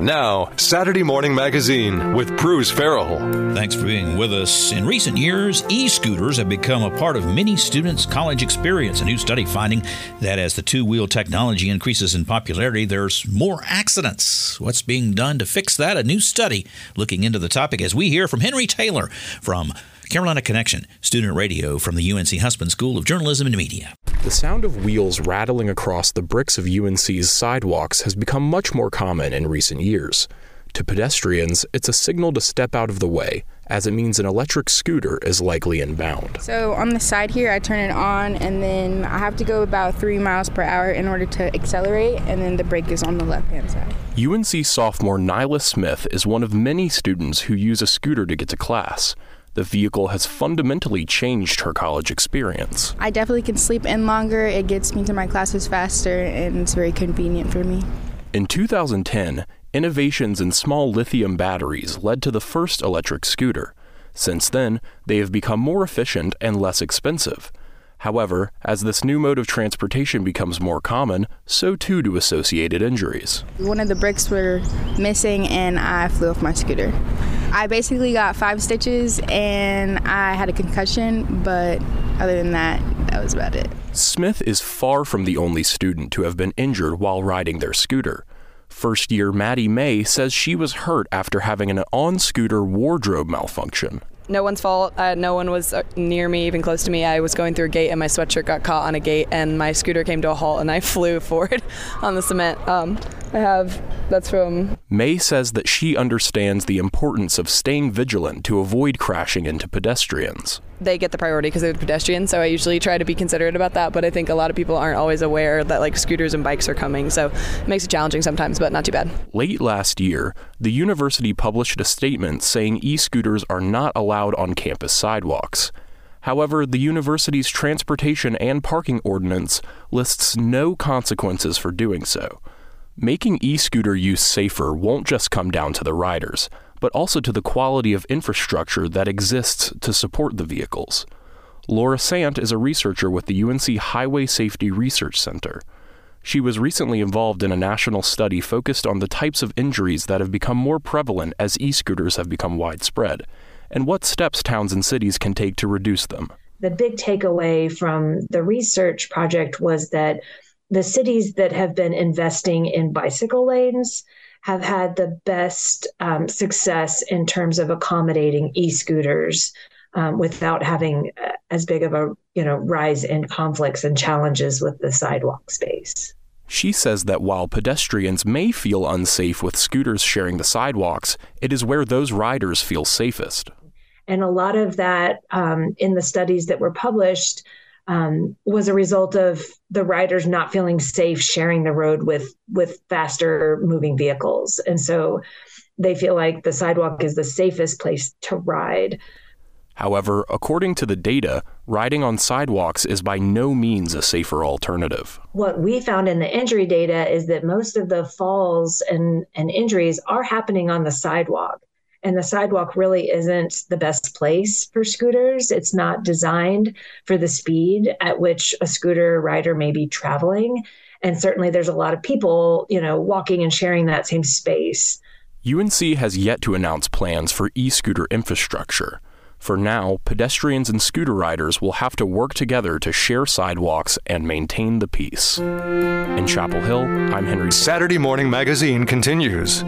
Now, Saturday Morning Magazine with Bruce Farrell. Thanks for being with us. In recent years, e scooters have become a part of many students' college experience. A new study finding that as the two wheel technology increases in popularity, there's more accidents. What's being done to fix that? A new study looking into the topic as we hear from Henry Taylor from Carolina Connection, student radio from the UNC Hussman School of Journalism and Media. The sound of wheels rattling across the bricks of UNC's sidewalks has become much more common in recent years. To pedestrians, it's a signal to step out of the way, as it means an electric scooter is likely inbound. So on the side here, I turn it on, and then I have to go about three miles per hour in order to accelerate, and then the brake is on the left hand side. UNC sophomore Nyla Smith is one of many students who use a scooter to get to class. The vehicle has fundamentally changed her college experience. I definitely can sleep in longer, it gets me to my classes faster, and it's very convenient for me. In 2010, innovations in small lithium batteries led to the first electric scooter. Since then, they have become more efficient and less expensive. However, as this new mode of transportation becomes more common, so too do associated injuries. One of the bricks were missing, and I flew off my scooter. I basically got five stitches, and I had a concussion, but other than that, that was about it. Smith is far from the only student to have been injured while riding their scooter. First year Maddie May says she was hurt after having an on scooter wardrobe malfunction no one's fault. Uh, no one was uh, near me, even close to me. I was going through a gate and my sweatshirt got caught on a gate and my scooter came to a halt and I flew forward on the cement. Um, I have, that's from. May says that she understands the importance of staying vigilant to avoid crashing into pedestrians they get the priority because they're the pedestrians. So I usually try to be considerate about that. But I think a lot of people aren't always aware that like scooters and bikes are coming. So it makes it challenging sometimes, but not too bad. Late last year, the university published a statement saying e scooters are not allowed on campus sidewalks. However, the university's transportation and parking ordinance lists no consequences for doing so. Making e scooter use safer won't just come down to the riders but also to the quality of infrastructure that exists to support the vehicles. Laura Sandt is a researcher with the UNC Highway Safety Research Center. She was recently involved in a national study focused on the types of injuries that have become more prevalent as e scooters have become widespread, and what steps towns and cities can take to reduce them. The big takeaway from the research project was that the cities that have been investing in bicycle lanes have had the best um, success in terms of accommodating e-scooters um, without having uh, as big of a you know rise in conflicts and challenges with the sidewalk space. She says that while pedestrians may feel unsafe with scooters sharing the sidewalks, it is where those riders feel safest. And a lot of that um, in the studies that were published um, was a result of the riders not feeling safe sharing the road with with faster moving vehicles, and so they feel like the sidewalk is the safest place to ride. However, according to the data, riding on sidewalks is by no means a safer alternative. What we found in the injury data is that most of the falls and, and injuries are happening on the sidewalk and the sidewalk really isn't the best place for scooters. It's not designed for the speed at which a scooter rider may be traveling. And certainly there's a lot of people, you know, walking and sharing that same space. UNC has yet to announce plans for e scooter infrastructure. For now, pedestrians and scooter riders will have to work together to share sidewalks and maintain the peace. In Chapel Hill, I'm Henry. Saturday Morning Magazine continues.